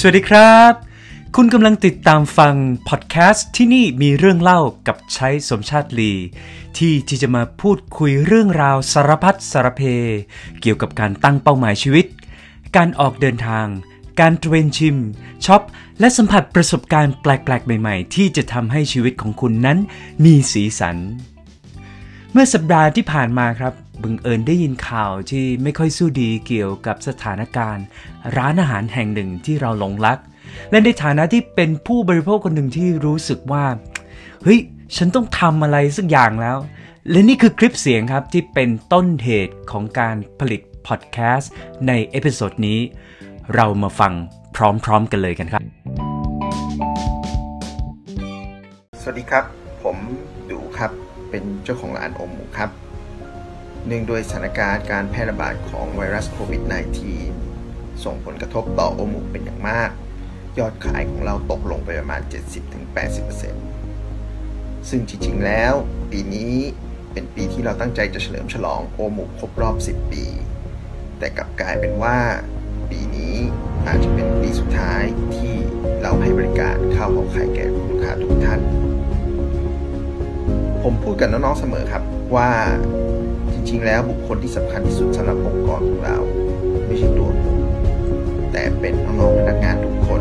สวัสดีครับ คุณกำลังติดตามฟังพอดแคสต์ที่นี่มีเรื่องเล่ากับใช้สมชาติลี ที่ที่จะมาพูดคุยเรื่องราวสารพัดสารเพ เกี่ยวกับการตั้งเป้าหมายชีวิต การออกเดินทาง การตระเวนชิมช็อปและสัมผัสประสบการณ์แปลกๆ ใหม่ ๆ ที่จะทำให้ชีวิตของคุณนั้นมีสีสัน เมื่อสัปดาห์ที่ผ่านมาครับบังเอิญได้ยินข่าวที่ไม่ค่อยสู้ดีเกี่ยวกับสถานการณ์ ร้านอาหารแห่งหนึ่งที่เราหลงรัก และในฐานะที่เป็นผู้บริโภคคนหนึ่งที่รู้สึกว่าเฮ้ยฉันต้องทำอะไรสักอย่างแล้ว และนี่คือคลิปเสียงครับที่เป็นต้นเหตุของการผลิตพอดแคสต์ใน episode นี้ เรามาฟังพร้อมๆกันเลยกันครับ สวัสดีครับ ผมดูครับ เป็นเจ้าของร้านโอมูครับเนื่องด้วยสถานการณ์การแพร่ระบาดของไวรัสโควิด -19 ส่งผลกระทบต่อโอมูเป็นอย่างมาก ยอดขายของเราตกลงไปประมาณ 70-80%ซึ่งจริงๆแล้ว ปีนี้เป็นปีที่เราตั้งใจจะเฉลิมฉลองโอมูครบรอบ 10 ปี แต่กลับกลายเป็นว่า ปีนี้อาจจะเป็นปีสุดท้ายที่เราให้บริการข้าวของขายแก่ลูกค้าทุกท่าน ผมพูดกับน้องๆเสมอครับ ว่าจริง ๆ แล้วบุคคลที่สำคัญที่สุดสำหรับองค์กรของเรา ไม่ใช่ตัวผมแต่เป็นน้องๆพนักงานทุกคน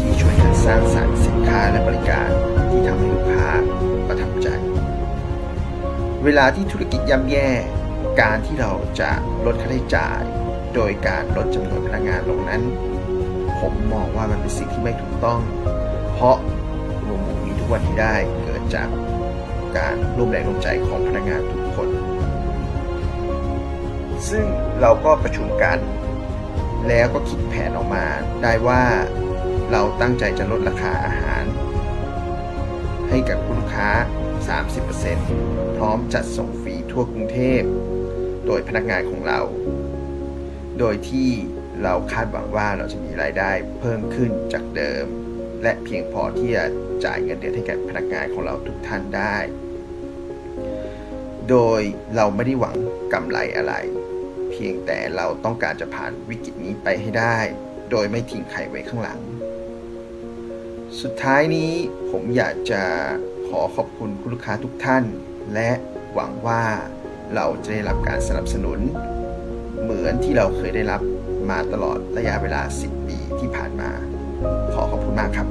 ที่ช่วยกันสร้างสรรค์สินค้าและบริการที่ทำให้ลูกค้าประทับใจ เวลาที่ธุรกิจย่ำแย่การที่เราจะลดค่าใช้จ่าย โดยการลดจำนวนพนักงานลงนั้น ผมมองว่ามันเป็นสิ่งที่ไม่ถูกต้อง เพราะรวมมีทุกวันที่ได้เกิดจาก การร่วมแรงร่วมใจของพนักงานทุกคน ซึ่งเราก็ประชุมกัน แล้วก็คิดแผนออกมาได้ว่าเราตั้งใจจะลดราคาอาหาร ให้กับคุณลูกค้า 30%พร้อมจัดส่งฟรีทั่วกรุงเทพ โดยพนักงานของเรา โดยที่เราคาดหวังว่าเราจะมีรายได้เพิ่มขึ้นจากเดิม และเพียงพอที่จะจ่ายเงินเดือนให้แก่พนักงานของเราทุกท่านได้ โดยเราไม่ได้หวังกำไรอะไร เพียงแต่เราต้องการจะผ่านวิกฤตนี้ไปให้ได้ โดยไม่ทิ้งใครไว้ข้างหลัง สุดท้ายนี้ผมอยากจะขอขอบคุณคุณลูกค้าทุกท่าน และหวังว่าเราจะได้รับการสนับสนุน เหมือนที่เราเคยได้รับมาตลอดระยะเวลา 10 ปีที่ผ่านมา ขอขอบคุณมากครับ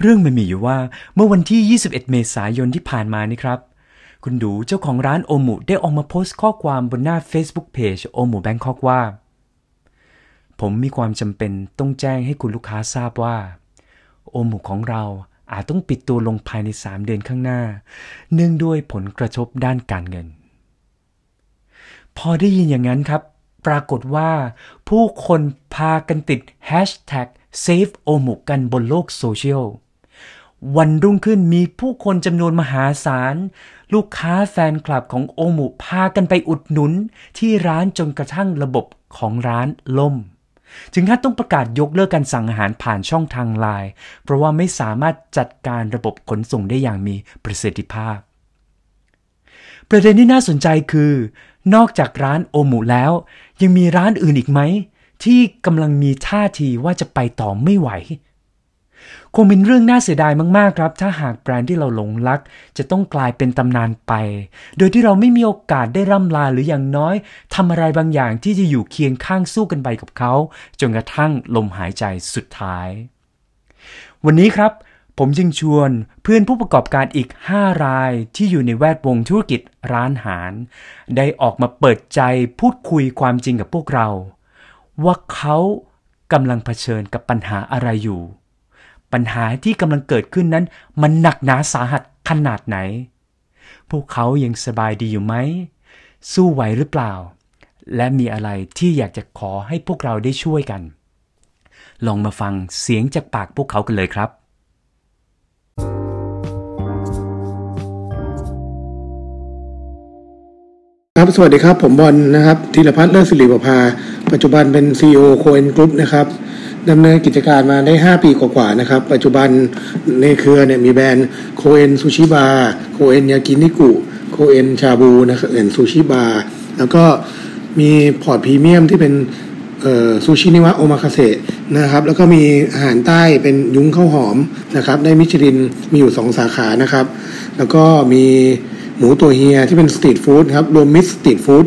เรื่องมันมีอยู่ว่าเมื่อวันที่ 21 เมษายนที่ผ่านมานี่ครับ คุณดูเจ้าของร้านโอมุได้ออกมาโพสต์ข้อความบนหน้า Facebook Page โอมุแบงคอกว่า ผมมีความจำเป็นต้องแจ้งให้คุณลูกค้าทราบว่า โอมุของเรา อาจต้องปิดตัวลงภายใน 3 เดือนข้างหน้า เนื่องด้วยผลกระทบด้านการเงิน พอได้ยินอย่างนั้นครับ ปรากฏว่า ผู้คนพากันติด Hashtag Save โอมุกันบนโลกโซเชียลวันรุ่งขึ้นมีผู้คนจำนวนมหาศาล ลูกค้าแฟนคลับของโอมุพากันไปอุดหนุนที่ร้านจนกระทั่งระบบของร้านล่ม ถึงขั้นต้องประกาศยกเลิกการสั่งอาหารผ่านช่องทางไลน์เพราะว่าไม่สามารถจัดการระบบขนส่งได้อย่างมีประสิทธิภาพ ประเด็นที่น่าสนใจคือ นอกจากร้านโอมุแล้ว ยังมีร้านอื่นอีกไหมที่กำลังมีท่าทีว่าจะไปต่อไม่ไหว คงเป็นเรื่องน่าเสียดายมากๆครับ ถ้าหากแบรนด์ที่เราหลงรัก จะต้องกลายเป็นตำนานไป โดยที่เราไม่มีโอกาสได้ร่ำลาหรืออย่างน้อยทำอะไรบางอย่างที่จะอยู่เคียงข้างสู้กันไปกับเขา จนกระทั่งลมหายใจสุดท้าย วันนี้ครับ ผมจึงชวนเพื่อนผู้ประกอบการอีก 5 รายที่อยู่ในแวดวงธุรกิจร้านอาหาร ได้ออกมาเปิดใจพูดคุยความจริงกับพวกเรา ว่าเขากำลังเผชิญกับปัญหาอะไรอยู่ ปัญหาที่กำลังเกิดขึ้นนั้น มันหนักหนาสาหัสขนาดไหน พวกเขายังสบายดีอยู่ไหม สู้ไหวหรือเปล่า และมีอะไรที่อยากจะขอให้พวกเราได้ช่วยกัน ลองมาฟังเสียงจากปากพวกเขากันเลยครับ ครับสวัสดีครับ ผมบอลนะครับธีรพัฒน์เลิศสิริประภา ปัจจุบันเป็น CEO โคเอนกรุ๊ปนะครับ ดำเนินกิจการมาได้ 5 ปีกว่าๆนะครับ ปัจจุบันในเครือเนี่ยมีแบรนด์โคเอนซูชิบาโคเอนยากินิกุโคเอนชาบูนะครับเอ็นซูชิบาแล้วก็มีพอร์ตพรีเมียมที่เป็นซูชินิวะโอมาคาเซนะครับแล้วก็มีอาหารใต้เป็นยุ้งข้าวหอมนะครับได้มิชลินมีอยู่ 2 สาขานะครับ แล้วก็มีหมูตัวเฮียที่เป็น street food ครับรวมมิตร street food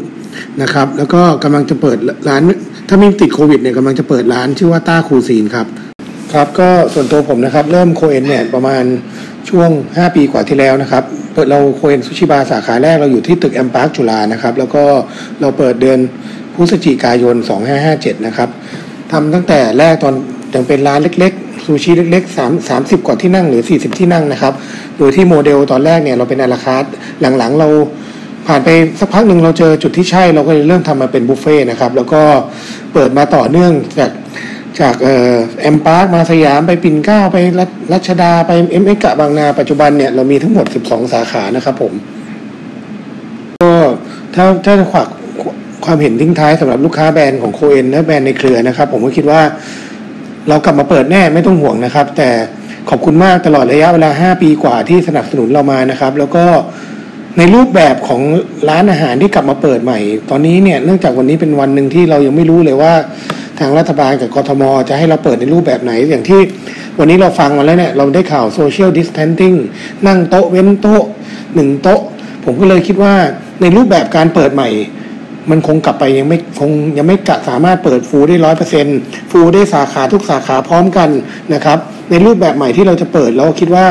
นะครับ แล้วก็กำลังจะเปิดร้าน ถ้าไม่ติดโควิดเนี่ยกำลังจะเปิดร้านชื่อว่าต้า cuisine ครับ ครับก็ส่วนตัวผมนะครับเริ่มโคเอนเนี่ยประมาณช่วง 5 ปีกว่าที่แล้วนะครับเปิดเราโคเอนซูชิบาสาขาแรกเราอยู่ที่ตึกแอมพาร์คจุฬานะครับ แล้วก็เราเปิดเดือนพฤศจิกายน 2557 นะครับทำตั้งแต่แรกตอนยังเป็นร้านเล็กๆซูชิเล็กๆ 3 30 กว่าที่นั่งหรือ 40 ที่นั่งนะครับ โดยที่โมเดลตอนแรกเนี่ยเราเป็น à la carteหลังๆ เรา ผ่านไปสักพักหนึ่งเราเจอจุดที่ใช่เราก็เลยเริ่มทำมาเป็นบุฟเฟ่นะครับ แล้วก็เปิดมาต่อเนื่องจากจากเอ่อแอมพาร์คมาสยามไปปิ่นเกล้าไปรัชดาไปเอ็มเอ็กกะบางนาปัจจุบันเนี่ยเรามีทั้งหมด 12 สาขานะครับผมก็ถ้าถ้าฝากความเห็นทิ้งท้ายสำหรับลูกค้าแบรนด์ของโคเอนและแบรนด์ในเครือนะครับ ผมก็คิดว่า เรากลับมาเปิดแน่ไม่ต้องห่วงนะครับ แต่ขอบคุณมากตลอดระยะเวลา 5 ปีกว่าที่สนับสนุนเรามานะครับ แล้วก็ ในรูปแบบของร้านอาหารที่กลับมาเปิดใหม่ ตอนนี้เนี่ยเนื่องจากวันนี้เป็นวันหนึ่งที่เรายังไม่รู้เลยว่าทางรัฐบาลกับกทม จะให้เราเปิดในรูปแบบไหน อย่างที่วันนี้เราฟังมาแล้วเนี่ยเราได้ข่าว social distancing นั่งโต๊ะเว้นโต๊ะหนึ่งโต๊ะ ผมก็เลยคิดว่าในรูปแบบการเปิดใหม่ มันคงกลับไปยังไม่คงยังไม่กะสามารถเปิด full ได้ร้อยเปอร์เซ็นต์ฟูได้สาขาทุกสาขาพร้อมกันนะครับ ในรูปแบบใหม่ที่เราจะเปิดเราคิดว่า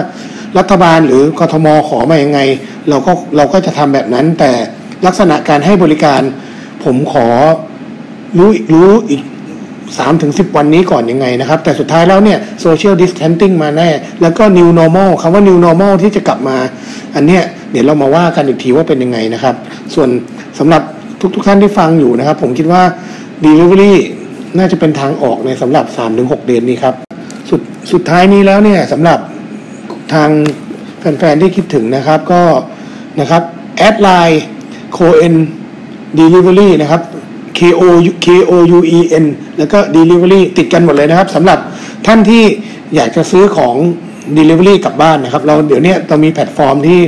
รัฐบาลหรือกทมขอมาอยังไง เราก็เราก็จะทำแบบนั้น แต่ลักษณะการให้บริการ ผมขอรู้รู้อีกสามถึงสิบวันนี้ก่อนยังไงนะครับ แต่สุดท้ายแล้วเนี่ยโซเชียลดิสเทนติ้งมาแน่ แล้วก็ new normal คำว่า new normal ที่จะกลับมา อันเนี้ยเดี๋ยวเรามาว่ากันอีกทีว่าเป็นยังไงนะครับ ส่วนสำหรับทุกๆทท่านที่ฟังอยู่นะครับ ผมคิดว่า delivery น่าจะเป็นทางออกในสำหรับ 3-6 เดือนนี้ครับ สุดสุดท้ายนี้แล้วเนี่ยสำหรับ ทางแฟนๆที่คิดถึงนะครับก็นะครับ add ไลน์โคเอน delivery นะครับ K O K O U E N แล้วก็ Delivery ติดกันหมดเลยนะครับสำหรับท่านที่อยากจะซื้อของ Delivery กลับบ้านนะครับ เราเดี๋ยวนี้เรามีแพลตฟอร์มที่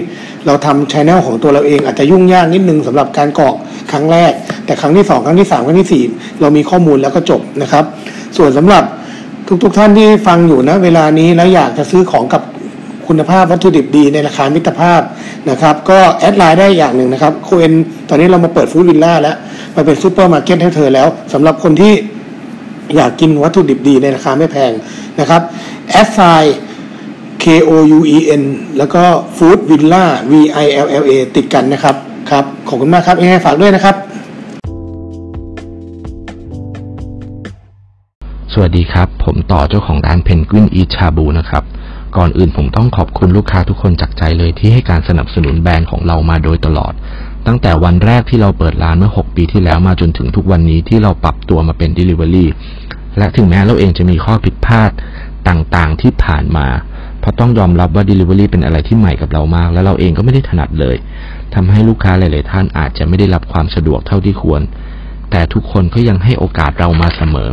เราทำช anel ของตัวเราเอง อาจจะยุ่งยากนิดนึงสำหรับการกรอกครั้งแรก แต่ครั้งที่ 2 ครั้งที่ 3 ครั้งที่ 4 เรามีข้อมูลแล้วก็จบนะครับ ส่วนสำหรับทุกๆทท่านที่ฟังอยู่นะเวลานี้แล้วอยากจะซื้อของกับ คุณภาพวัตถุดิบดีในราคามิตรภาพนะครับก็ add ไลน์ได้อย่างหนึ่งนะครับโคเอนตอนนี้เรามาเปิดฟู้ดวิลล่าแล้วมาเป็นซูเปอร์มาร์เก็ตให้เธอแล้วสำหรับคนที่อยากกินวัตถุดิบดีในราคาไม่แพงนะครับแอดไซ K O U E N แล้วก็ Food Villa V I L L A ติดกันนะครับครับขอบคุณมากครับยังไงฝากด้วยนะครับสวัสดีครับ ผมต่อเจ้าของร้านเพนกวินอีชาบูนะครับ ก่อนอื่นผมต้องขอบคุณลูกค้าทุกคนจากใจเลยที่ให้การสนับสนุนแบรนด์ของเรามาโดยตลอด ตั้งแต่วันแรกที่เราเปิดร้านเมื่อ 6 ปีที่แล้วมาจนถึงทุกวันนี้ที่เราปรับตัวมาเป็น Delivery และถึงแม้เราเองจะมีข้อผิดพลาดต่างๆที่ผ่านมา เพราะต้องยอมรับว่า Delivery เป็นอะไรที่ใหม่กับเรามาก และเราเองก็ไม่ได้ถนัดเลยทำให้ลูกค้าหลาย ๆ ท่านอาจจะไม่ได้รับความสะดวกเท่าที่ควร แต่ทุกคนก็ยังให้โอกาสเรามาเสมอ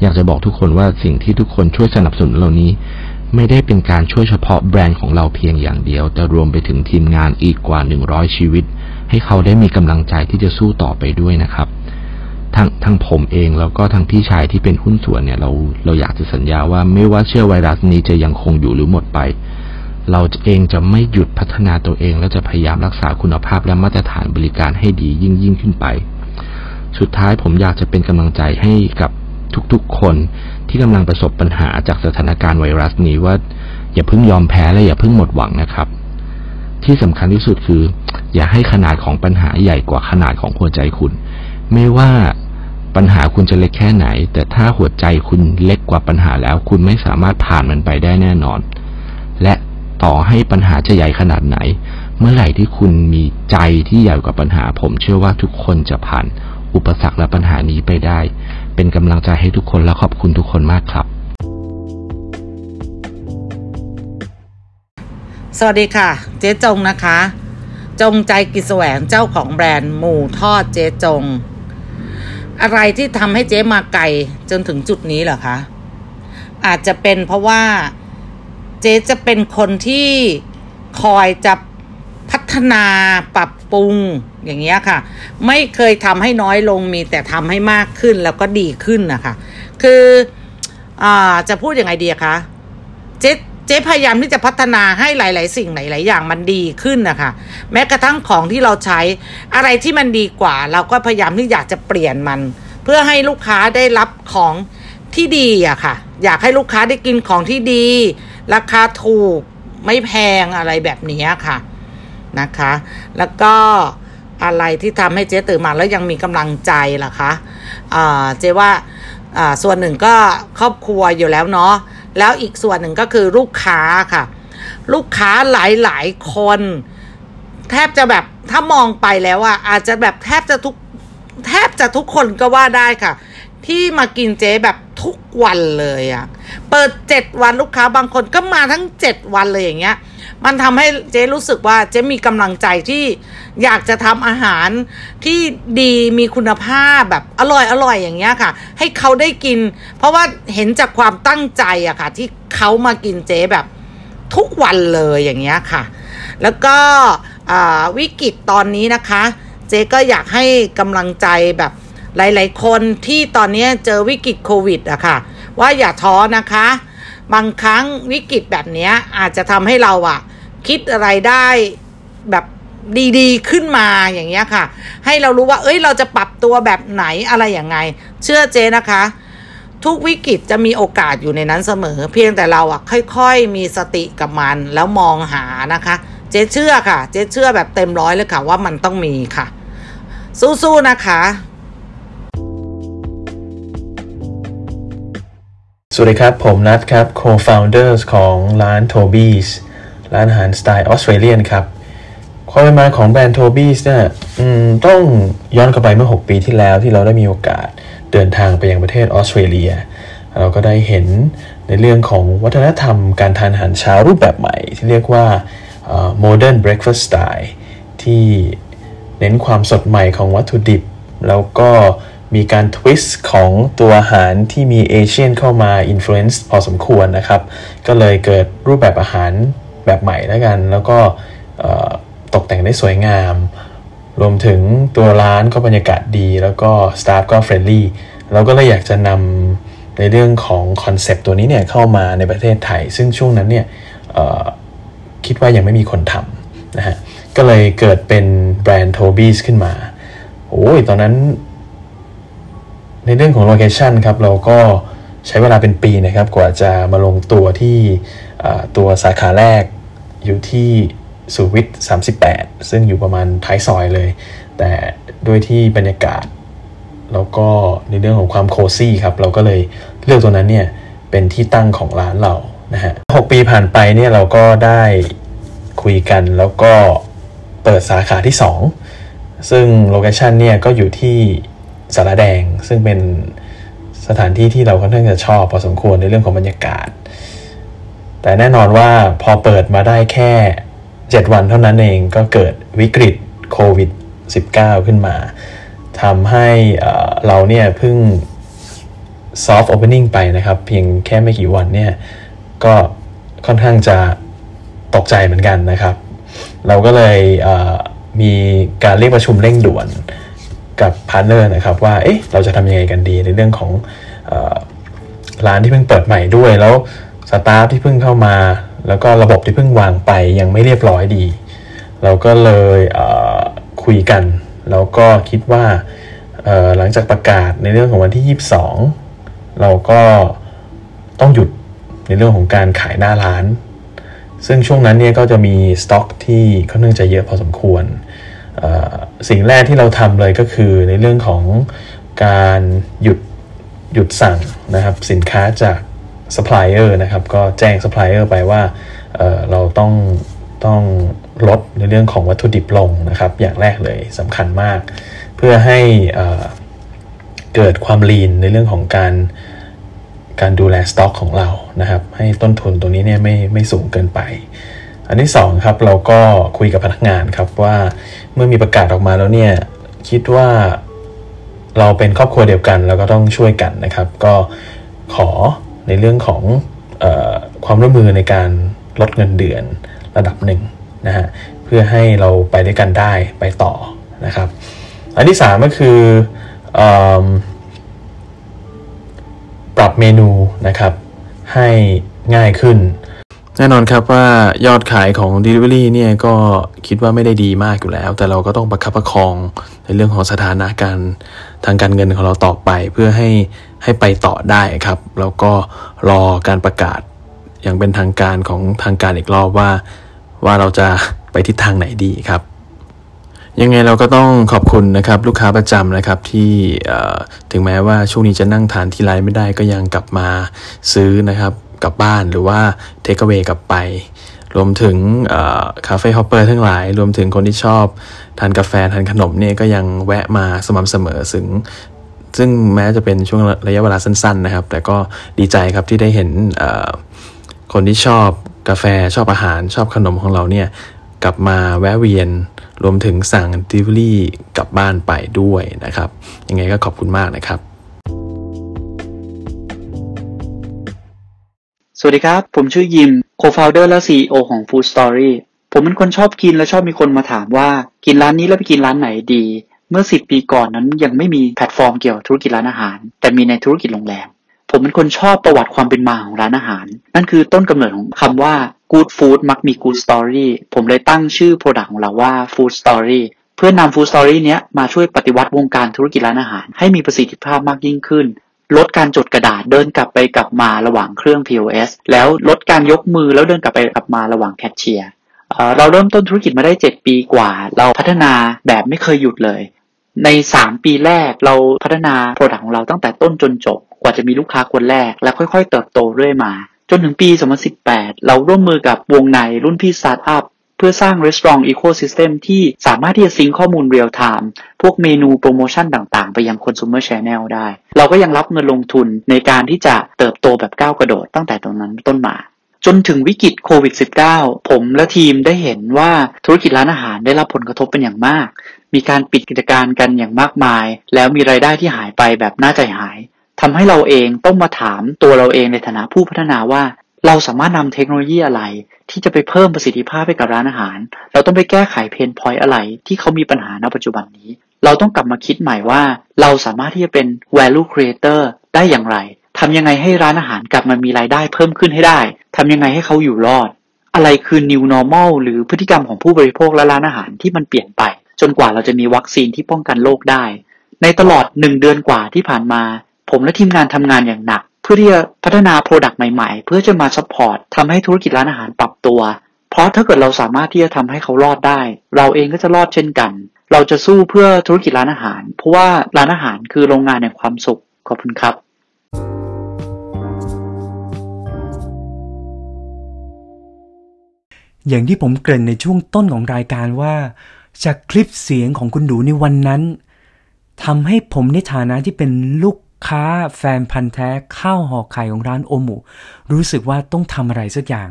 อยากจะบอกทุกคนว่าสิ่งที่ทุกคนช่วยสนับสนุนเหล่านี้ ไม่ได้เป็นการช่วยเฉพาะแบรนด์ของเราเพียงอย่างเดียว แต่รวมไปถึงทีมงานอีกกว่า 100 ชีวิต ให้เขาได้มีกำลังใจที่จะสู้ต่อไปด้วยนะครับทั้งทั้งผมเองแล้วก็ทั้งพี่ชายที่เป็นหุ้นส่วนเนี่ยเราเราอยากจะสัญญาว่าไม่ว่าเชื้อไวรัสนี้จะยังคงอยู่หรือหมดไป เราเองจะไม่หยุดพัฒนาตัวเอง และจะพยายามรักษาคุณภาพและมาตรฐานบริการให้ดียิ่งยิ่งขึ้นไป สุดท้ายผมอยากจะเป็นกำลังใจให้กับทุกๆคน ที่กำลังประสบปัญหาจากสถานการณ์ไวรัสนี้ว่า อย่าเพิ่งยอมแพ้และอย่าเพิ่งหมดหวังนะครับ ที่สำคัญที่สุดคือ อย่าให้ขนาดของปัญหาใหญ่กว่าขนาดของหัวใจคุณ ไม่ว่าปัญหาคุณจะเล็กแค่ไหน แต่ถ้าหัวใจคุณเล็กกว่าปัญหาแล้ว คุณไม่สามารถผ่านมันไปได้แน่นอน และต่อให้ปัญหาจะใหญ่ขนาดไหน เมื่อไหร่ที่คุณมีใจที่ใหญ่กว่าปัญหา ผมเชื่อว่าทุกคนจะผ่านอุปสรรคและปัญหานี้ไปได้ เป็นกำลังใจให้ทุกคนและขอบคุณทุกคนมากครับ สวัสดีค่ะ เจ๊จงนะคะ จงใจกิจแสวงเจ้าของแบรนด์หมูทอดเจ๊จง อะไรที่ทำให้เจ๊มาไกลจนถึงจุดนี้เหรอคะอาจจะเป็นเพราะว่าเจ๊จะเป็นคนที่คอยจะพัฒนาปรับปรุง อย่างเงี้ยค่ะ ไม่เคยทำให้น้อยลงมีแต่ทำให้มากขึ้นแล้วก็ดีขึ้นนะคะคืออ่าจะพูดยังไงดีคะเจ๊เจ๊พยายามที่จะพัฒนาให้หลาย ๆ สิ่งหลาย ๆ อย่างมันดีขึ้นนะคะแม้กระทั่งของที่เราใช้อะไรที่มันดีกว่า เราก็พยายามที่อยากจะเปลี่ยนมัน เพื่อให้ลูกค้าได้รับของที่ดีอะค่ะ อยากให้ลูกค้าได้กินของที่ดี ราคาถูกไม่แพงอะไรแบบนี้ค่ะนะคะ แล้วก็ อะไรที่ทำให้เจ๊ตื่นมาแล้วยังมีกำลังใจล่ะคะเจ๊ว่าอ่าส่วนหนึ่งก็ครอบครัวอยู่แล้วเนาะแล้วอีกส่วนหนึ่งก็คือลูกค้าค่ะ ลูกค้าหลายๆคน แทบจะแบบถ้ามองไปแล้วอะอาจจะแบบแทบจะทุกแทบจะทุกคนก็ว่าได้ค่ะ ที่มากินเจ๊แบบทุกวันเลยอะเปิดเจ็ดวันลูกค้าบางคนก็มาทั้งเจ็ดวันเลยอย่างเงี้ย มันทำให้เจ๊รู้สึกว่าเจ๊มีกำลังใจที่อยากจะทำอาหารที่ดีมีคุณภาพแบบอร่อยอร่อยอย่างเงี้ยค่ะ ให้เขาได้กิน เพราะว่าเห็นจากความตั้งใจอะค่ะ ที่เขามากินเจ๊แบบทุกวันเลยอย่างเงี้ยค่ะ แล้วก็วิกฤตตอนนี้นะคะ เจ๊ก็อยากให้กำลังใจแบบ หลาย ๆ คนที่ตอนนี้เจอวิกฤตโควิดอะค่ะ ว่าอย่าท้อนะคะ บางครั้งวิกฤตแบบนี้อาจจะทำให้เราอะคิดอะไรได้แบบดีๆ ขึ้นมาอย่างเงี้ยค่ะ ให้เรารู้ว่า เอ้ยเราจะปรับตัวแบบไหนอะไรอย่างไง เชื่อเจ๊นะคะ ทุกวิกฤตจะมีโอกาสอยู่ในนั้นเสมอ เพียงแต่เราอะค่อยๆ มีสติกับมันแล้วมองหานะคะ เจ๊เชื่อค่ะ เจ๊เชื่อแบบเต็มร้อยเลยค่ะว่ามันต้องมีค่ะ สู้ๆนะคะ วัสดีครับ ผมนัทครับ co-founders ของร้าน Toby's ร้านอาหารสไตล์ออสเตรเลียนครับ ความเป็นมาของแบรนด์ Toby's เนี่ยต้องย้อนกลับไปเมื่อ 6 ปีที่แล้วที่เราได้มีโอกาสเดินทางไปยังประเทศออสเตรเลีย เราก็ได้เห็นในเรื่องของวัฒนธรรมการทานอาหารเช้ารูปแบบใหม่ ที่เรียกว่า modern breakfast style ที่เน้นความสดใหม่ของวัตถุดิบ แล้วก็ มีการ twist ของตัวอาหารที่มีเอเชียนเข้ามาอิ f ฟ u e n c e พอสมควรนะครับ ก็เลยเกิดรูปแบบอาหารแบบใหม่แล้วกัน แล้วก็ตกแต่งได้สวยงาม รวมถึงตัวร้านก็บรรยากาศดี แล้วก็ staff ก็ friendly เราก็เลยอยากจะนำในเรื่องของคอนเซปต์ตัวนี้เนี่ยเข้ามาในประเทศไทย ซึ่งช่วงนั้นเนี่ยคิดว่ายังไม่มีคนทำนะฮะก็เลยเกิดเป็นแบรนด์ Toby's ขึ้นมาโอ้ยตอนนั้น ในเรื่องของ location ครับเราก็ใช้เวลาเป็นปีนะครับกว่าจะมาลงตัวที่ตัวสาขาแรกอยู่ที่สุขุมวิท38 ซึ่งอยู่ประมาณท้ายซอยเลย แต่ด้วยที่บรรยากาศ แล้วก็ในเรื่องของความ cozy ครับ เราก็เลยเลือกตัวนั้นเนี่ย เป็นที่ตั้งของร้านเรานะฮะหกปีผ่านไปเนี่ยเราก็ได้คุยกันแล้วก็เปิดสาขาที่ 2 ซึ่งโลเคชันเนี่ยก็อยู่ที่ สารแดง ซึ่งเป็นสถานที่ที่เราค่อนข้างจะชอบพอสมควรในเรื่องของบรรยากาศ แต่แน่นอนว่าพอเปิดมาได้แค่ 7 วันเท่านั้นเองก็เกิดวิกฤตโควิด -19 ขึ้นมาทำให้เราเนี่ยเพิ่ง soft opening ไปนะครับ เพียงแค่ไม่กี่วันเนี่ย ก็ค่อนข้างจะตกใจเหมือนกันนะครับ เราก็เลยมีการเรียกประชุมเร่งด่วน กับ partner นะครับว่าเอ๊ะเราจะทำยังไงกันดีในเรื่องของออร้านที่เพิ่งเปิดใหม่ด้วย แล้ว staff ที่เพิ่งเข้ามา แล้วก็ระบบที่เพิ่งวางไปยังไม่เรียบร้อยดี เราก็เลยเคุยกัน แล้วก็คิดว่าหลังจากประกาศในเรื่องของวันที่ 22 เราก็ต้องหยุดในเรื่องของการขายหน้าร้าน ซึ่งช่วงนั้นเนี่ยก็จะมีสต็อกที่ค่อนข้างจะเยอะพอสมควร สิ่งแรกที่เราทำเลยก็คือในเรื่องของการหยุดหยุดสั่งนะครับสินค้าจากซัพพลายเออร์นะครับก็แจ้งซัพพลายเออร์ไปว่าเราต้องต้องลดในเรื่องของวัตถุดิบลงนะครับอย่างแรกเลยสำคัญมาก เพื่อให้เอ่อเกิดความลีนในเรื่องของการการดูแลสต็อกของเรานะครับให้ต้นทุนตัวนี้เนี่ยไม่ไม่สูงเกินไป อันที่สองครับเราก็คุยกับพนักงานครับว่าเมื่อมีประกาศออกมาแล้วเนี่ยคิดว่าเราเป็นครอบครัวเดียวกันแล้วก็ต้องช่วยกันนะครับ ก็ขอในเรื่องของออความร่วมมือในการลดเงินเดือนระดับหนึ่งนะฮะเพื่อให้เราไปด้วยกันได้ไปต่อนะครับ อันที่3ก็คืออปรับเมนูนะครับให้ง่ายขึ้น แน่นอนครับว่ายอดขายของ Delivery เนี่ยก็คิดว่าไม่ได้ดีมากอยู่แล้ว แต่เราก็ต้องประคับประคองในเรื่องของสถานะการทางการเงินของเราต่อไปเพื่อให้ให้ไปต่อได้ครับ แล้วก็รอการประกาศอย่างเป็นทางการของทางการอีกรอบว่าว่าเราจะไปทิศทางไหนดีครับยังไงเราก็ต้องขอบคุณนะครับลูกค้าประจำนะครับที่ถึงแม้ว่าช่วงนี้จะนั่งทานที่ร้านไม่ได้ก็ยังกลับมาซื้อนะครับ กลับบ้านหรือว่า takeaway กลับไป รวมถึง cafe hopper ทั้งหลาย รวมถึงคนที่ชอบทานกาแฟทานขนมเนี่ยก็ยังแวะมาสม่ำเสมอซึ่งซึ่งแม้จะเป็นช่วงระยะเวลาสั้น ๆ นะครับ แต่ก็ดีใจครับที่ได้เห็นคนที่ชอบกาแฟชอบอาหารชอบขนมของเราเนี่ยกลับมาแวะเวียน รวมถึงสั่งดิวอรี่กลับบ้านไปด้วยนะครับ ยังไงก็ขอบคุณมากนะครับ สวัสดีครับ ผมชื่อยิม co-founder และ CEO ของ Food Story ผมเป็นคนชอบกินและชอบมีคนมาถามว่ากินร้านนี้แล้วไปกินร้านไหนดี เมื่อ 10 ปีก่อนนั้นยังไม่มีแพลตฟอร์มเกี่ยวกับธุรกิจร้านอาหาร แต่มีในธุรกิจโรงแรม ผมเป็นคนชอบประวัติความเป็นมาของร้านอาหาร นั่นคือต้นกำเนิดของคำว่า good food มักมี good story ผมเลยตั้งชื่อ product ของเราว่า food story เพื่อนำ food story เนี้ยมาช่วยปฏิวัติวงการธุรกิจร้านอาหาร ให้มีประสิทธิภาพมากยิ่งขึ้น ลดการจดกระดาษเดินกลับไปกลับมาระหว่างเครื่อง POS แล้วลดการยกมือแล้วเดินกลับไปกลับมาระหว่างแคชเชียร์เราเริ่มต้นธุรกิจมาได้ 7 ปีกว่า เราพัฒนาแบบไม่เคยหยุดเลย ใน 3 ปีแรกเราพัฒนา product ของเราตั้งแต่ต้นจนจบ กว่าจะมีลูกค้าคนแรก และค่อยๆ เติบโตเรื่อยมา จนถึงปี 2018 เราร่วมมือกับวงในรุ่นพี่สตาร์ทอัพ เพื่อสร้าง Restaurant Ecosystem ที่สามารถที่จะ sync ข้อมูล real-timeพวกเมนูโปรโมชั่นต่างๆ ไปยัง Consumer Channel ได้ เราก็ยังรับเงินลงทุนในการที่จะเติบโตแบบก้าวกระโดดตั้งแต่ตรงนั้นต้นมา จนถึงวิกฤตโควิด -19 ผมและทีมได้เห็นว่าธุรกิจร้านอาหารได้รับผลกระทบเป็นอย่างมาก มีการปิดกิจการกันอย่างมากมาย แล้วมีรายได้ที่หายไปแบบน่าใจหายทำให้เราเองต้องมาถามตัวเราเองในฐานะผู้พัฒนาว่า เราสามารถนำเทคโนโลยีอะไร ที่จะไปเพิ่มประสิทธิภาพให้กับร้านอาหาร เราต้องไปแก้ไข pain point อะไร ที่เขามีปัญหาในปัจจุบันนี้ เราต้องกลับมาคิดใหม่ว่า เราสามารถที่จะเป็น value creator ได้อย่างไรทำยังไงให้ร้านอาหารกลับมามีรายได้เพิ่มขึ้นให้ได้ทำยังไงให้เขาอยู่รอด อะไรคือ new normal หรือพฤติกรรมของผู้บริโภคและร้านอาหารที่มันเปลี่ยนไป จนกว่าเราจะมีวัคซีนที่ป้องกันโรคได้ ในตลอดหนึ่งเดือนกว่าที่ผ่านมา ผมและทีมงานทำงานอย่างหนัก พื่อที่จะพัฒนา product ใหม่ๆ เพื่อจะมา support ทำให้ธุรกิจร้านอาหารปรับตัว เพราะถ้าเกิดเราสามารถที่จะทำให้เขารอดได้ เราเองก็จะรอดเช่นกัน เราจะสู้เพื่อธุรกิจร้านอาหาร เพราะว่าร้านอาหารคือโรงงานแห่งความสุขขอบคุณครับอย่างที่ผมเกริ่นในช่วงต้นของรายการว่า จากคลิปเสียงของคุณดูในวันนั้นทำให้ผมในฐานะที่เป็นลูก ค้าแฟนพันธ์แท้ข้าวห่อไข่ของร้านโอมุ รู้สึกว่าต้องทำอะไรสักอย่าง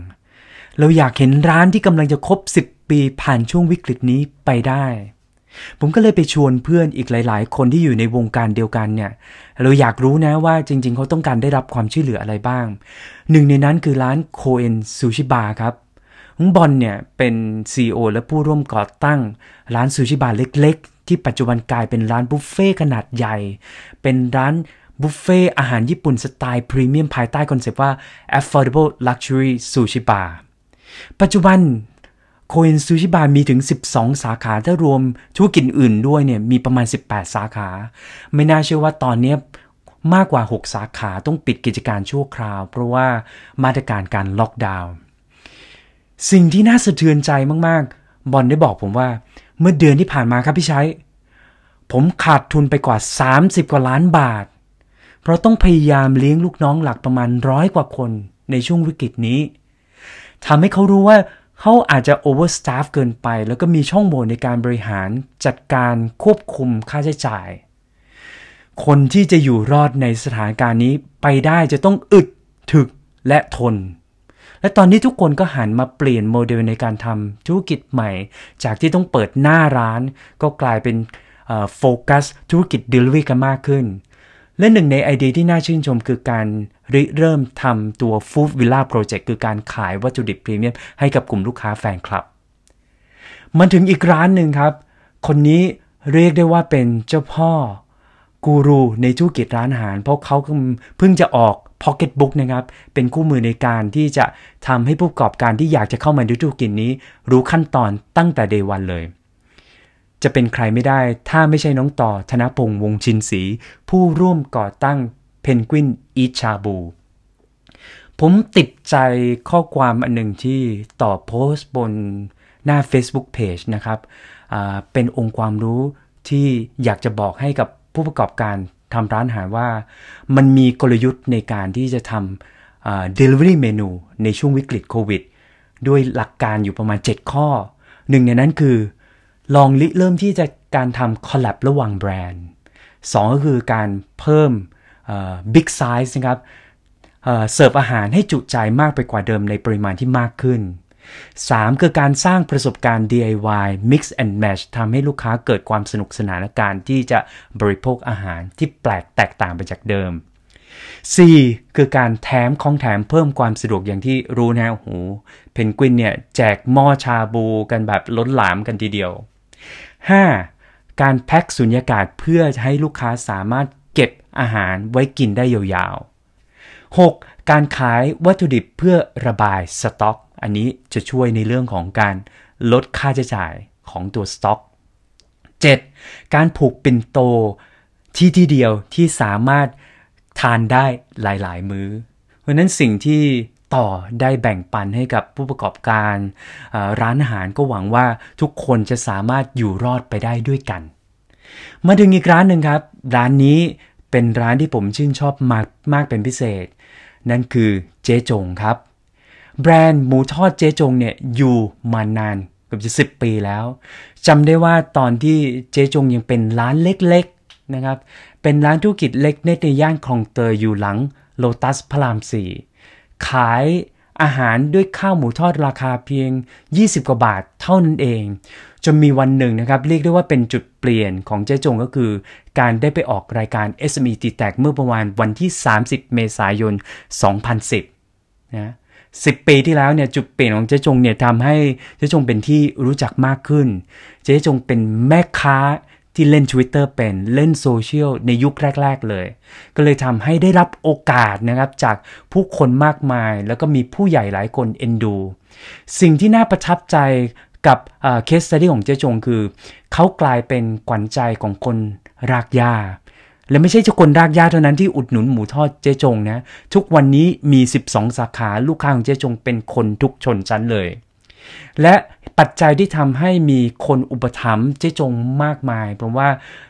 เราอยากเห็นร้านที่กำลังจะครบ 10 ปีผ่านช่วงวิกฤตนี้ไปได้ ผมก็เลยไปชวนเพื่อนอีกหลาย ๆ คนที่อยู่ในวงการเดียวกันเนี่ย เราอยากรู้นะว่าจริง ๆ เขาต้องการได้รับความช่วยเหลืออะไรบ้าง หนึ่งในนั้นคือร้านโคเอนซูชิบาร์ครับบอลเนี่ยเป็น CEO และผู้ร่วมก่อตั้ง ร้านซูชิบาร์เล็ก ๆ ที่ปัจจุบันกลายเป็นร้านบุฟเฟ่ขนาดใหญ่ เป็นร้าน บุฟเฟ่อาหารญี่ปุ่นสไตล์พรีเมียมภายใต้คอนเซปต์ว่า affordable luxury sushi bar ปัจจุบันโคเอนซูชิบาร์มีถึง 12 สาขา ถ้ารวมธุรกิจอื่นด้วยเนี่ย มีประมาณ 18 สาขา ไม่น่าเชื่อว่าตอนนี้มากกว่า 6 สาขาต้องปิดกิจการชั่วคราว เพราะว่ามาตรการการล็อกดาวน์ สิ่งที่น่าสะเทือนใจมากๆ บอลได้บอกผมว่า เมื่อเดือนที่ผ่านมาครับพี่ชัยผมขาดทุนไปกว่า 30 กว่าล้านบาท เพราะต้องพยายามเลี้ยงลูกน้องหลักประมาณร้อยกว่าคนในช่วงวิกฤตนี้ทำให้เขารู้ว่าเขาอาจจะ overstaff เกินไป แล้วก็มีช่องโหว่ในการบริหารจัดการควบคุมค่าใช้จ่าย คนที่จะอยู่รอดในสถานการณ์นี้ไปได้จะต้องอึดถึกและทน และตอนนี้ทุกคนก็หันมาเปลี่ยนโมเดลในการทำธุรกิจใหม่ จากที่ต้องเปิดหน้าร้าน ก็กลายเป็นโฟกัสธุรกิจ Delivery กันมากขึ้น และหนึ่งในไอเดียที่น่าชื่นชมคือการริเริ่มทำตัว Food Villa Project คือการขายวัตถุดิบพรีเมียมให้กับกลุ่มลูกค้าแฟนคลับ มันถึงอีกร้านหนึ่งครับ คนนี้เรียกได้ว่าเป็นเจ้าพ่อกูรูในธุรกิจร้านอาหาร เพราะเขาเพิ่งจะออก Pocket Book นะครับ เป็นคู่มือในการที่จะทำให้ผู้ประกอบการที่อยากจะเข้ามาในธุรกิจนี้ รู้ขั้นตอนตั้งแต่เดวันเลย จะเป็นใครไม่ได้ถ้าไม่ใช่น้องต่อธนพงษ์วงชินศรีผู้ร่วมก่อตั้งเพนกวินอีชาบู ผมติดใจข้อความอันหนึ่งที่ต่อโพสต์บนหน้า Facebook Page นะครับเป็นองค์ความรู้ที่อยากจะบอกให้กับผู้ประกอบการทำร้านอาหารว่า มันมีกลยุทธ์ในการที่จะทำ delivery menu ในช่วงวิกฤตโควิด ด้วยหลักการอยู่ประมาณ 7 ข้อ หนึ่งในนั้นคือ ลองริเริ่มที่จะการทำ collab ระหว่างแบรนด์สองก็คือการเพิ่ม big size นะครับเสิร์ฟอาหารให้จุใจมากไปกว่าเดิมในปริมาณที่มากขึ้น 3. คือการสร้างประสบการณ์ DIY mix and match ทำให้ลูกค้าเกิดความสนุกสนานการที่จะบริโภคอาหารที่แปลกแตกต่างไปจากเดิม 4. คือการแถมของแถมเพิ่มความสะดวกอย่างที่รู้นะโอ้โหเพนกวินเนี่ยแจกหม้อชาบูกันแบบล้นหลามกันทีเดียว 5. การแพ็คสุญญากาศเพื่อให้ลูกค้าสามารถเก็บอาหารไว้กินได้ยาวๆ 6. การขายวัตถุดิบเพื่อระบายสต็อก อันนี้จะช่วยในเรื่องของการลดค่าใช้จ่ายของตัวสต็อก 7. การผูกปิ่นโตที่ที่เดียวที่สามารถทานได้หลาย ๆ มื้อ เพราะนั้นสิ่งที่ ต่อได้แบ่งปันให้กับผู้ประกอบการร้านอาหารก็หวังว่าทุกคนจะสามารถอยู่รอดไปได้ด้วยกัน มาถึงอีกร้านหนึ่งครับ ร้านนี้เป็นร้านที่ผมชื่นชอบมากมากเป็นพิเศษ นั่นคือเจ๊จงครับ แบรนด์หมูทอดเจ๊จงเนี่ยอยู่มานานเกือบจะสิบปีแล้วจำได้ว่าตอนที่เจ๊จงยังเป็นร้านเล็กๆนะครับเป็นร้านธุรกิจเล็กในย่านคลองเตยอยู่หลังโลตัสพระรามสี่ ขายอาหารด้วยข้าวหมูทอดราคาเพียง 20 กว่าบาทเท่านั้นเอง จนมีวันหนึ่งนะครับ เรียกได้ว่าเป็นจุดเปลี่ยนของเจ๊จงก็คือ การได้ไปออกรายการ SME ตีแตกเมื่อประมาณวันที่ 30 เมษายน 2010 นะ10ปีที่แล้วเนี่ยจุดเปลี่ยนของเจ๊จงเนี่ยทำให้เจ๊จงเป็นที่รู้จักมากขึ้น เจ๊จงเป็นแม่ค้า ที่เล่น Twitter เป็นเล่นโซเชียลในยุคแรก ๆ เลย ก็เลยทำให้ได้รับโอกาสนะครับจากผู้คนมากมาย แล้วก็มีผู้ใหญ่หลายคนเอ็นดู สิ่งที่น่าประทับใจกับเคสสตี้ของเจ๊จงคือ เขากลายเป็นขวัญใจของคนรากหญ้าและไม่ใช่เจ้าคนรากหญ้าเท่านั้นที่อุดหนุนหมูทอดเจ๊จงนะ ทุกวันนี้มี 12 สาขาลูกค้าของเจ๊จงเป็นคนทุกชนชั้นเลย และ ปัจจัยที่ทำให้มีคนอุปถัมภ์เจ๊จงมากมาย เพราะว่า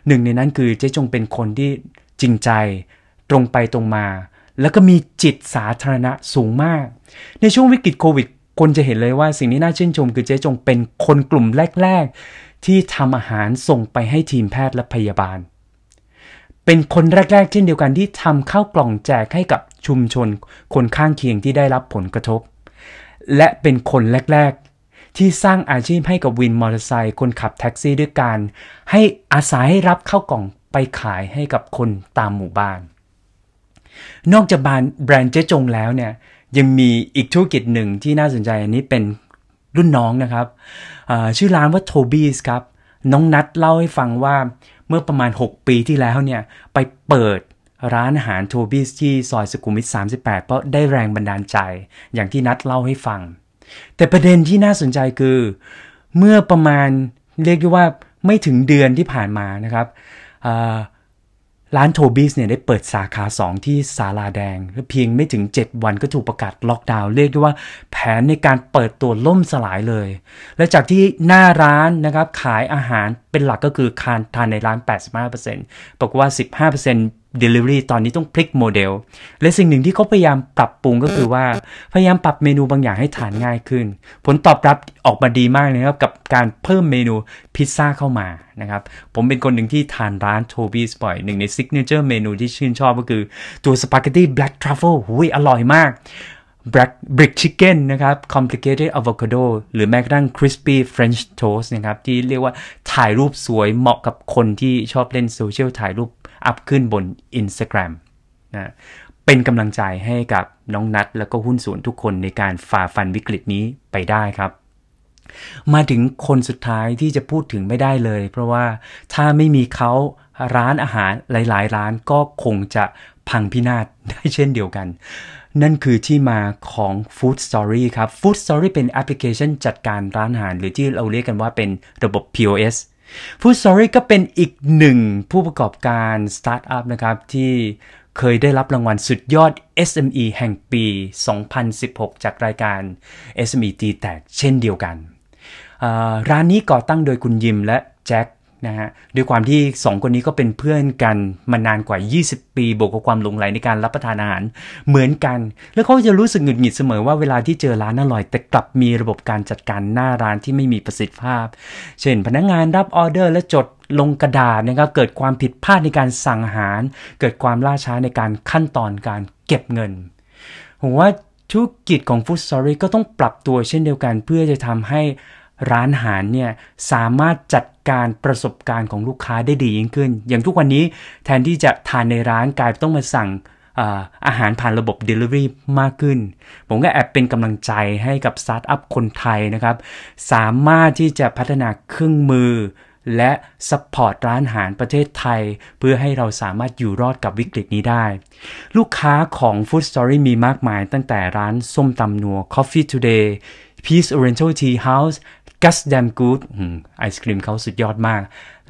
หนึ่งในนั้นคือเจ๊จงเป็นคนที่จริงใจ ตรงไปตรงมา แล้วก็มีจิตสาธารณะสูงมาก ในช่วงวิกฤตโควิด คนจะเห็นเลยว่าสิ่งที่น่าชื่นชม คือเจ๊จงเป็นคนกลุ่มแรก ๆ ที่ทำอาหารส่งไปให้ทีมแพทย์และพยาบาล เป็นคนแรก ๆ เช่นเดียวกันที่ทำข้าวกล่องแจกให้กับชุมชน คนข้างเคียงที่ได้รับผลกระทบ และเป็นคนแรก ๆ ที่สร้างอาชีพให้กับวินมอเตอร์ไซค์คนขับแท็กซี่ด้วยการ ให้อาสาให้รับเข้ากล่องไปขายให้กับคนตามหมู่บ้าน นอกจากแบรนด์เจ๊จงแล้วเนี่ยยังมีอีกธุรกิจหนึ่งที่น่าสนใจอันนี้เป็นรุ่นน้องนะครับ ชื่อร้านว่าโทบี้ครับ น้องนัดเล่าให้ฟังว่าเมื่อประมาณ 6 ปีที่แล้วเนี่ย ไปเปิดร้านอาหารโทบี้ที่ซอยสุขุมวิท38 เพราะได้แรงบันดาลใจ อย่างที่นัดเล่าให้ฟัง แต่ประเด็นที่น่าสนใจคือ เมื่อประมาณเรียกได้ว่าไม่ถึงเดือนที่ผ่านมานะครับร้านโทบิสเนี่ยได้เปิดสาขา 2 ที่ศาลาแดง และเพียงไม่ถึง 7 วันก็ถูกประกาศล็อกดาวน์เรียกได้ว่าแผนในการเปิดตัวล่มสลายเลย และจากที่หน้าร้านนะครับขายอาหารเป็นหลักก็คือการทานในร้าน 85%บอกว่า 15% Delivery ตอนนี้ต้องพลิกโมเดล และสิ่งหนึ่งที่เขาพยายามปรับปรุงก็คือว่า พยายามปรับเมนูบางอย่างให้ทานง่ายขึ้น ผลตอบรับออกมาดีมากเลยครับ กับการเพิ่มเมนูพิซซ่าเข้ามานะครับ ผมเป็นคนหนึ่งที่ทานร้านโทบี้บ่อยหนึ่งใน signature menu ที่ชื่นชอบก็คือ ตัวสปาเกตตี้ black truffle หูยอร่อยมาก black brick chicken นะครับ complicated avocado หรือแม้กระทั่ง crispy French toast นะครับ ที่เรียกว่าถ่ายรูปสวยเหมาะกับคนที่ชอบเล่นโซเชียลถ่ายรูป อัพขึ้นบน Instagram นะเป็นกำลังใจให้กับน้องนัทแล้วก็หุ้นส่วนทุกคนในการฝ่าฟันวิกฤตนี้ไปได้ครับ มาถึงคนสุดท้ายที่จะพูดถึงไม่ได้เลย เพราะว่าถ้าไม่มีเขาร้านอาหารหลาย ๆ ร้านก็คงจะพังพินาศได้เช่นเดียวกัน นั่นคือที่มาของ Food Story ครับ Food Story เป็นแอปพลิเคชันจัดการร้านอาหาร หรือที่เราเรียกกันว่าเป็นระบบ POS Food Story ก็เป็นอีกหนึ่งผู้ประกอบการสตาร์ทอัพนะครับที่เคยได้รับรางวัลสุดยอด SME แห่งปี 2016 จากรายการ SME ตีแตกเช่นเดียวกัน ร้านนี้ก่อตั้งโดยคุณยิมและแจ็ค นะฮะด้วยความที่ 2 คนนี้ก็เป็นเพื่อนกันมานานกว่า 20 ปีบวกกับความหลงไหลในการรับประทานอาหารเหมือนกัน แล้วเขาจะรู้สึกหงุดหงิดเสมอว่าเวลาที่เจอร้านอร่อย แต่กลับมีระบบการจัดการหน้าร้านที่ไม่มีประสิทธิภาพ เช่น พนักงงานรับออเดอร์และจดลงกระดาษนะครับเกิดความผิดพลาดในการสั่งอาหาร เกิดความล่าช้าในการขั้นตอนการเก็บเงินผมว่าธุรกิจของ Food Story ก็ต้องปรับตัวเช่นเดียวกันเพื่อจะทำให้ ร้านอาหารเนี่ยสามารถจัดการประสบการณ์ของลูกค้าได้ดียิ่งขึ้น อย่างทุกวันนี้แทนที่จะทานในร้านกลายต้องมาสั่งอาหารผ่านระบบ Delivery มากขึ้น ผมก็แอบเป็นกำลังใจให้กับสตาร์ทอัพคนไทยนะครับ สามารถที่จะพัฒนาเครื่องมือ และ support ร้านอาหารประเทศไทย เพื่อให้เราสามารถอยู่รอดกับวิกฤตนี้ได้ ลูกค้าของ Food Story มีมากมายตั้งแต่ร้านส้มตำนัว Coffee Today Peace Oriental Tea House Guss Damn Good ไอศครีมเขาสุดยอดมาก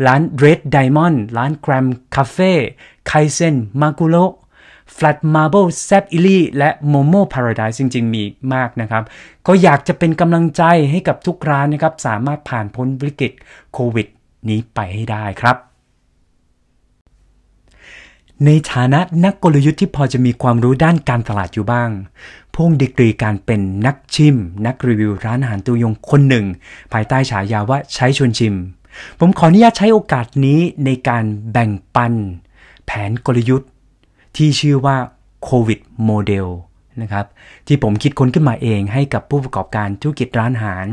ร้าน Red Diamond ร้าน Gram Cafe ไคเซนมากุโร Flat Marble แซบอิลี่และ Momo Paradise จริง ๆ มีมากนะครับ ก็อยากจะเป็นกำลังใจให้กับทุกร้านนะครับ สามารถผ่านพ้นวิกฤตโควิดนี้ไปให้ได้ครับ ในฐานะนักกลยุทธ์ที่พอจะมีความรู้ด้านการตลาดอยู่บ้างพ่งดีกรีการเป็นนักชิม นักรีวิวร้านอาหารตัวยงคนหนึ่ง ภายใต้ฉายาว่าใช้ชวนชิม ผมขออนุญาตใช้โอกาสนี้ในการแบ่งปัน แผนกลยุทธ์ ที่ชื่อว่าโควิดโมเดลนะครับที่ผมคิดค้นขึ้นมาเองให้กับผู้ประกอบการธุรกิจร้านอาหาร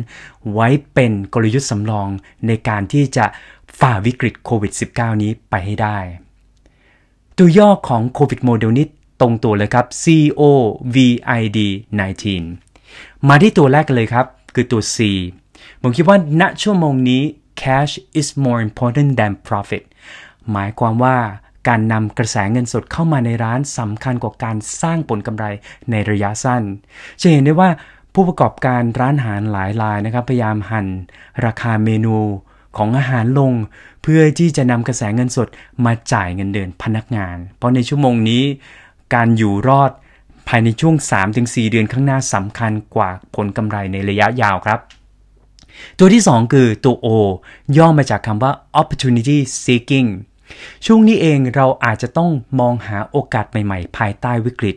ไว้เป็นกลยุทธ์สำรองในการที่จะฝ่าวิกฤตโควิด -19 นี้ไปให้ได้ ตัวย่อของโควิดโมเดลนี้ตรงตัวเลยครับ COVID 19 มาที่ตัวแรกกันเลยครับ คือตัว C ผมคิดว่าณชั่วโมงนี้ cash is more important than profit หมายความว่าการนำกระแสเงินสดเข้ามาในร้านสำคัญกว่าการสร้างผลกำไรในระยะสั้น จะเห็นได้ว่าผู้ประกอบการร้านอาหารหลายรายนะครับ พยายามหั่น ราคาเมนู ของอาหารลง เพื่อที่จะนำกระแสเงินสดมาจ่ายเงินเดือนพนักงาน เพราะในชั่วโมงนี้ การอยู่รอดภายในช่วง 3-4 เดือนข้างหน้าสำคัญกว่าผลกำไรในระยะยาวครับ ตัวที่ 2 คือตัว O ย่อมาจากคำว่า opportunity seeking ช่วงนี้เองเราอาจจะต้องมองหาโอกาสใหม่ๆ ภายใต้วิกฤต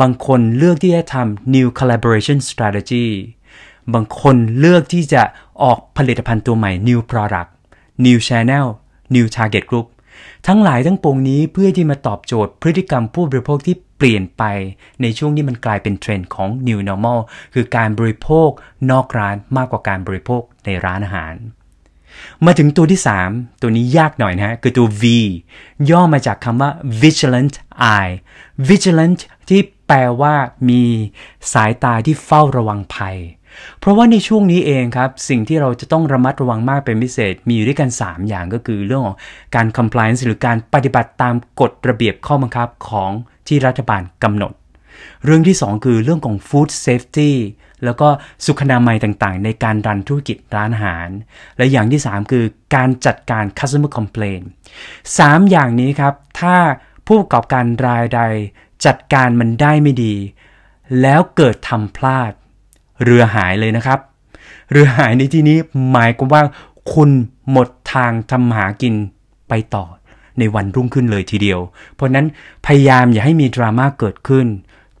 บางคนเลือกที่จะทำ new collaboration strategy บางคนเลือกที่จะออกผลิตภัณฑ์ตัวใหม่ new product new channel new target group ทั้งหลายทั้งปวงนี้เพื่อที่มาตอบโจทย์พฤติกรรมผู้บริโภคที่เปลี่ยนไปในช่วงนี้มันกลายเป็นเทรนด์ของ New Normal คือการบริโภคนอกร้านมากกว่าการบริโภคในร้านอาหาร มาถึงตัวที่ 3 ตัวนี้ยากหน่อยนะฮะคือตัว V ย่อมาจากคำว่า vigilant eye vigilant ที่แปลว่ามีสายตาที่เฝ้าระวังภัย เพราะว่าในช่วงนี้เองครับ สิ่งที่เราจะต้องระมัดระวังมากเป็นพิเศษ มีอยู่ด้วยกัน 3 อย่างก็คือเรื่องของการ compliance หรือการปฏิบัติตามกฎระเบียบข้อบังคับของที่รัฐบาลกำหนด เรื่องที่ 2 คือเรื่องของ food safety แล้วก็สุขนามัยต่างๆ ในการรันธุรกิจร้านอาหาร และอย่างที่ 3 คือการจัดการ customer complaint 3 อย่างนี้ครับ ถ้าผู้ประกอบการรายใด จัดการมันได้ไม่ดี แล้วเกิดทำพลาด เรือหายเลยนะครับ เรือหายในที่นี้หมายความว่าคุณหมดทางทำหากินไปต่อในวันรุ่งขึ้นเลยทีเดียว เพราะนั้นพยายามอย่าให้มีดราม่าเกิดขึ้น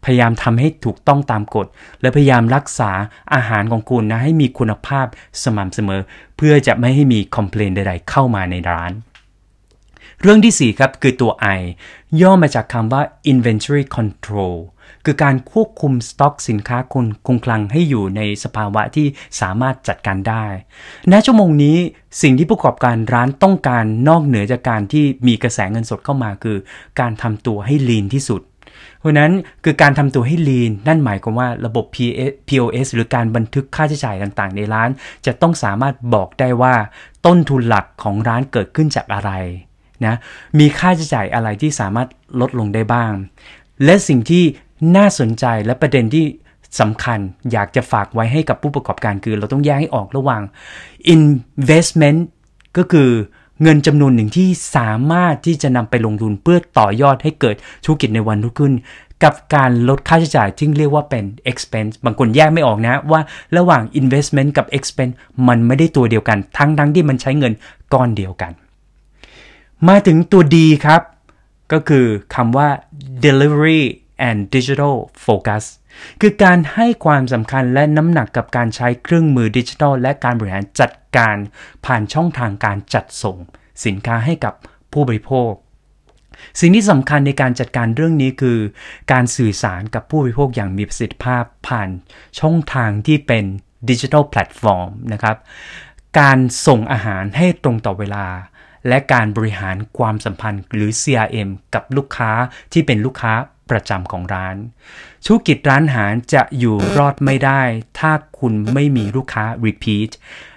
พยายามทำให้ถูกต้องตามกฎ และพยายามรักษาอาหารของคุณนะให้มีคุณภาพสม่ำเสมอ เพื่อจะไม่ให้มีคอมเพลนใดๆเข้ามาในร้านเรื่องที่ 4 ครับ คือตัว I ย่อมาจากคำว่า inventory control คือการควบคุมสต็อกสินค้าคงคงคลังให้อยู่ในสภาวะที่สามารถจัดการได้ ณ ชั่วโมงนี้สิ่งที่ผู้ประกอบการร้านต้องการนอกเหนือจากการที่มีกระแสเงินสดเข้ามาคือ การทำตัวให้ลีนที่สุดเพราะนั้นคือการทำตัวให้ลีนนั่นหมายความว่าระบบ POS หรือการบันทึกค่าใช้จ่ายต่างๆ ในร้าน จะต้องสามารถบอกได้ว่า ต้นทุนหลักของร้านเกิดขึ้นจากอะไรนะมีค่าใช้จ่ายอะไรที่สามารถลดลงได้บ้าง และสิ่งที่ น่าสนใจและประเด็นที่สำคัญอยากจะฝากไว้ให้กับผู้ประกอบการคือ เราต้องแยกให้ออกระหว่าง investment ก็คือเงินจำนวนหนึ่งที่สามารถที่จะนำไปลงทุนเพื่อต่อยอดให้เกิดธุรกิจในวันรุ่งขึ้น กับการลดค่าใช้จ่ายที่เรียกว่าเป็น expense บางคนแยกไม่ออกนะว่าระหว่าง investment กับ expense มันไม่ได้ตัวเดียวกัน ทั้งทั้งที่มันใช้เงินก้อนเดียวกัน มาถึงตัวดีครับ ก็คือคำว่า delivery and digital focus คือการให้ความสำคัญและน้ำหนักกับการใช้เครื่องมือดิจิทัล และการบริหารจัดการผ่านช่องทางการจัดส่ง สินค้าให้กับผู้บริโภค สิ่งที่สำคัญในการจัดการเรื่องนี้คือ การสื่อสารกับผู้บริโภคอย่างมีประสิทธิภาพผ่านช่องทางที่เป็นดิจิทัลแพลตฟอร์มนะครับ การส่งอาหารให้ตรงต่อเวลา และการบริหารความสัมพันธ์หรือ CRM กับลูกค้าที่เป็นลูกค้า ประจำของร้าน ธุรกิจร้านอาหารจะอยู่รอดไม่ได้ ถ้าคุณไม่มีลูกค้า repeat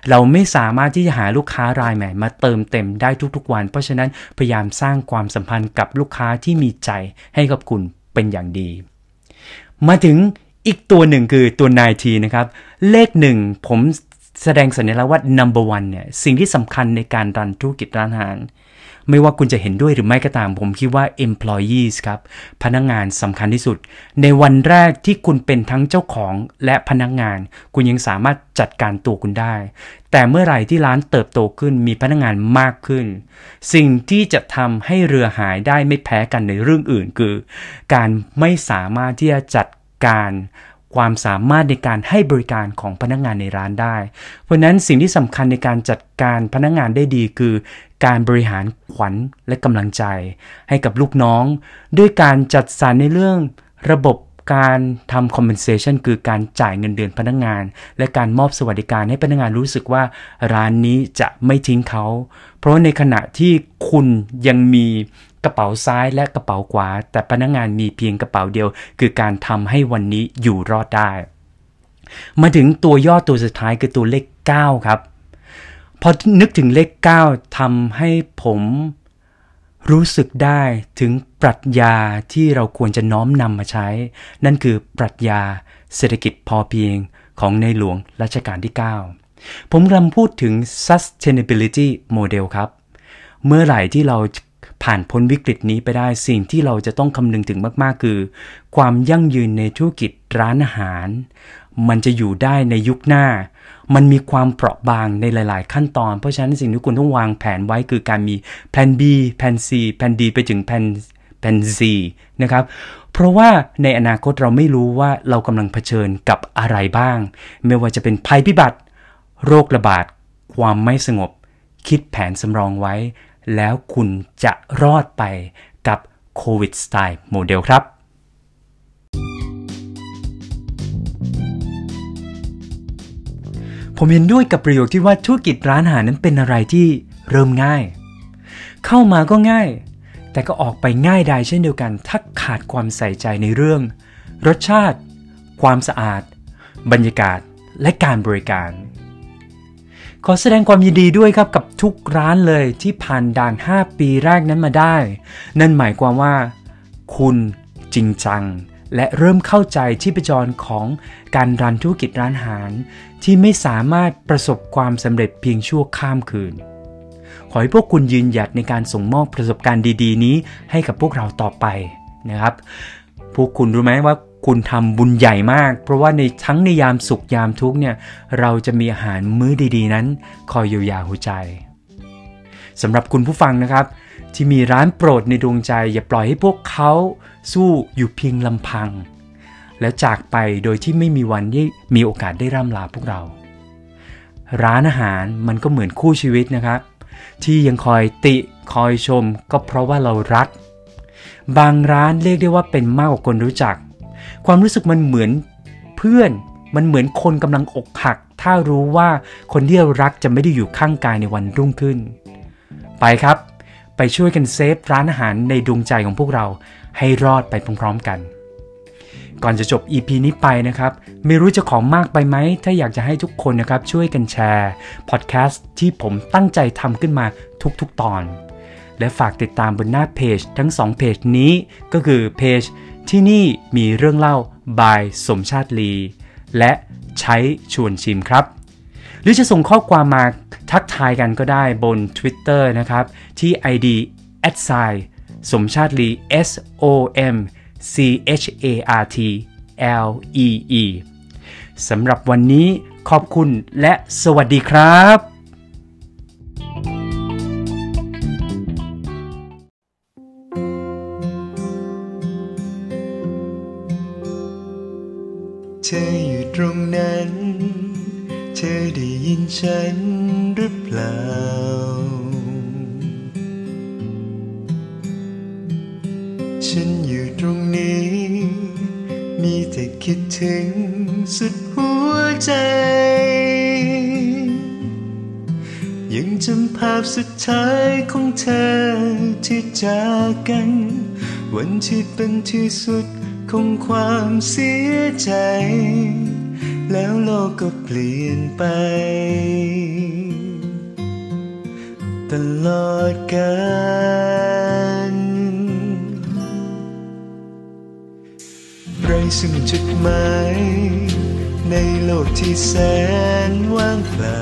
เราไม่สามารถที่จะหาลูกค้ารายใหม่มาเติมเต็มได้ทุกๆวัน เพราะฉะนั้นพยายามสร้างความสัมพันธ์กับลูกค้าที่มีใจให้กับคุณเป็นอย่างดี มาถึงอีกตัวหนึ่งคือตัวนายทีนะครับ เลขหนึ่งผมแสดงสัญลักษณ์ว่า number one เนี่ยสิ่งที่สำคัญในการรันธุรกิจร้านอาหาร ไม่ว่าคุณจะเห็นด้วยหรือไม่ก็ตาม ผมคิดว่า employees ครับ พนักงงานสำคัญที่สุด ในวันแรกที่คุณเป็นทั้งเจ้าของและพนักงงาน คุณยังสามารถจัดการตัวคุณได้ แต่เมื่อไหร่ที่ร้านเติบโตขึ้นมีพนักงงานมากขึ้น สิ่งที่จะทำให้เรือหายได้ไม่แพ้กันในเรื่องอื่น คือ การไม่สามารถที่จะจัดการ ความสามารถในการให้บริการของพนักงานในร้านได้ เพราะนั้นสิ่งที่สำคัญในการจัดการพนักงานได้ดีคือ การบริหารขวัญและกำลังใจ ให้กับลูกน้อง ด้วยการจัดสรรในเรื่องระบบการทำ compensation คือการจ่ายเงินเดือนพนักงาน และการมอบสวัสดิการให้พนักงานรู้สึกว่าร้านนี้จะไม่ทิ้งเขา เพราะในขณะที่คุณยังมี กระเป๋าซ้ายและกระเป๋าขวา แต่พนักงานมีเพียงกระเป๋าเดียว คือการทำให้วันนี้อยู่รอดได้ มาถึงตัวย่อตัวสุดท้ายคือตัวเลข 9 ครับ พอนึกถึงเลข 9ทำให้ผมรู้สึกได้ถึงปรัชญาที่เราควรจะน้อมนำมาใช้ นั่นคือปรัชญาเศรษฐกิจพอเพียงของในหลวงรัชกาลที่ 9 ผมกำลังพูดถึง sustainability model ครับ เมื่อไหร่ที่เรา ผ่านพ้นวิกฤตนี้ไปได้สิ่งที่เราจะต้องคำนึงถึงมากๆ คือ ความยั่งยืนในธุรกิจร้านอาหาร มันจะอยู่ได้ในยุคหน้า มันมีความเปราะบางในหลาย ๆ ขั้นตอน เพราะฉะนั้นสิ่งที่คุณต้องวางแผนไว้คือการมีแผน B แผน C แผน D ไปถึงแผนแผน Z นะครับเพราะว่าในอนาคตเราไม่รู้ว่าเรากำลังเผชิญกับอะไรบ้าง ไม่ว่าจะเป็นภัยพิบัติ โรคระบาด ความไม่สงบ คิดแผนสำรองไว้ แล้วคุณจะรอดไปกับโควิดสไตล์โมเดลครับ ผมเห็นด้วยกับประโยคที่ว่าธุรกิจร้านอาหารนั้นเป็นอะไรที่เริ่มง่าย เข้ามาก็ง่าย แต่ก็ออกไปง่ายได้เช่นเดียวกันถ้าขาดความใส่ใจในเรื่อง รสชาติ ความสะอาด บรรยากาศและการบริการ ขอแสดงความยินดีด้วยครับกับ ทุกร้านเลยที่ผ่านด่าน 5 ปีแรกนั้นมาได้ นั่นหมายความว่า คุณจริงจัง และเริ่มเข้าใจที่ประจรของการรันธุรกิจร้านอาหาร ที่ไม่สามารถประสบความสำเร็จเพียงชั่วข้ามคืน ขอให้พวกคุณยืนหยัดในการส่งมอบประสบการณ์ดี ๆ นี้ให้กับพวกเราต่อไปนะครับ พวกคุณรู้ไหมว่าคุณทำบุญใหญ่มาก เพราะว่าในทั้งในยามสุขยามทุกเนี่ย เราจะมีอาหารมื้อดีๆ นั้น คอยเยียวยาหัวใจ สำหรับคุณผู้ฟังนะครับ ที่มีร้านโปรดในดวงใจ อย่าปล่อยให้พวกเขาสู้อยู่เพียงลำพัง แล้วจากไปโดยที่ไม่มีวันที่มีโอกาสได้ร่ำลาพวกเรา ร้านอาหารมันก็เหมือนคู่ชีวิตนะครับ ที่ยังคอยติคอยชม ก็เพราะว่าเรารัก บางร้านเรียกได้ว่าเป็นมากกว่าคนรู้จัก ความรู้สึกมันเหมือนเพื่อนมันเหมือนคนกำลังอกหัก ถ้ารู้ว่าคนที่เรารักจะไม่ได้อยู่ข้างกายในวันรุ่งขึ้น ไปครับ ไปช่วยกันเซฟร้านอาหารในดวงใจของพวกเราให้รอดไปพร้อมๆกัน ก่อนจะจบ EP นี้ไปนะครับ ไม่รู้จะของมากไปไหม ถ้าอยากจะให้ทุกคนนะครับช่วยกันแชร์พอดแคสต์ที่ผมตั้งใจทำขึ้นมาทุกๆตอน และฝากติดตามบนหน้าเพจทั้ง 2 เพจนี้ก็คือเพจที่นี่มีเรื่องเล่า by สมชาติลี และใช้ชวนชิมครับ หรือจะส่งข้อความมาทัก ทายกันก็ได้บน Twitter นะครับ ที่ ID a d s i สมชาติลี S O M C H A R T L E E สำหรับวันนี้ขอบคุณและสวัสดีครับ เธออยู่ตรงนั้น เธอได้ยินฉัน หรือเปล่า ฉันอยู่ตรงนี้ มีแต่คิดถึงสุดหัวใจ ยังจำภาพสุดท้ายของเธอที่จากกัน วันที่เป็นที่สุดของความเสียใจ แล้วโลกก็เปลี่ยนไป ตลอดกาลไรซึ่งจุดหมายในโลกที่แสนว่างเปล่า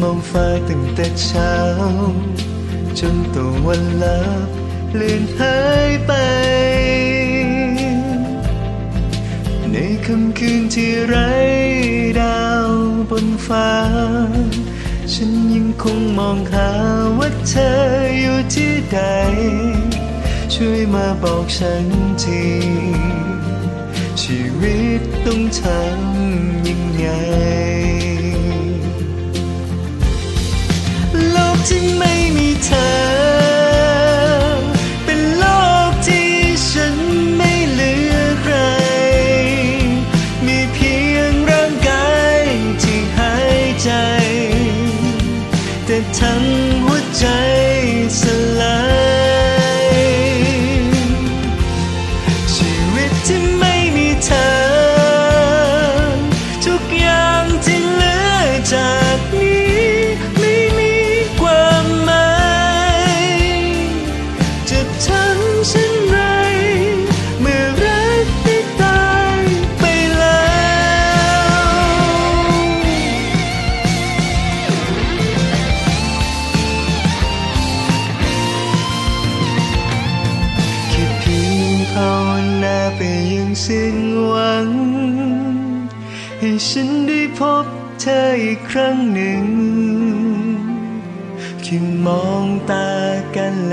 มองฟ้าตั้งแต่เช้า จนตะวันลับเลือนหายไป ในค่ำคืนที่ไร้ดาว บนฟ้า ฉันยังคงมองหาว่าเธออยู่ที่ใด ช่วยมาบอกฉันที ชีวิตต้องทำยังไงโลกที่ไม่มีเธอ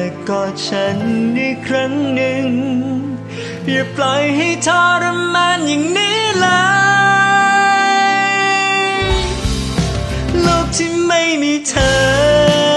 กันและกอดฉันอีกครั้งหนึ่ง อย่าปล่อยให้ทรมานอย่างนี้เลยโลกที่ไม่มีเธอ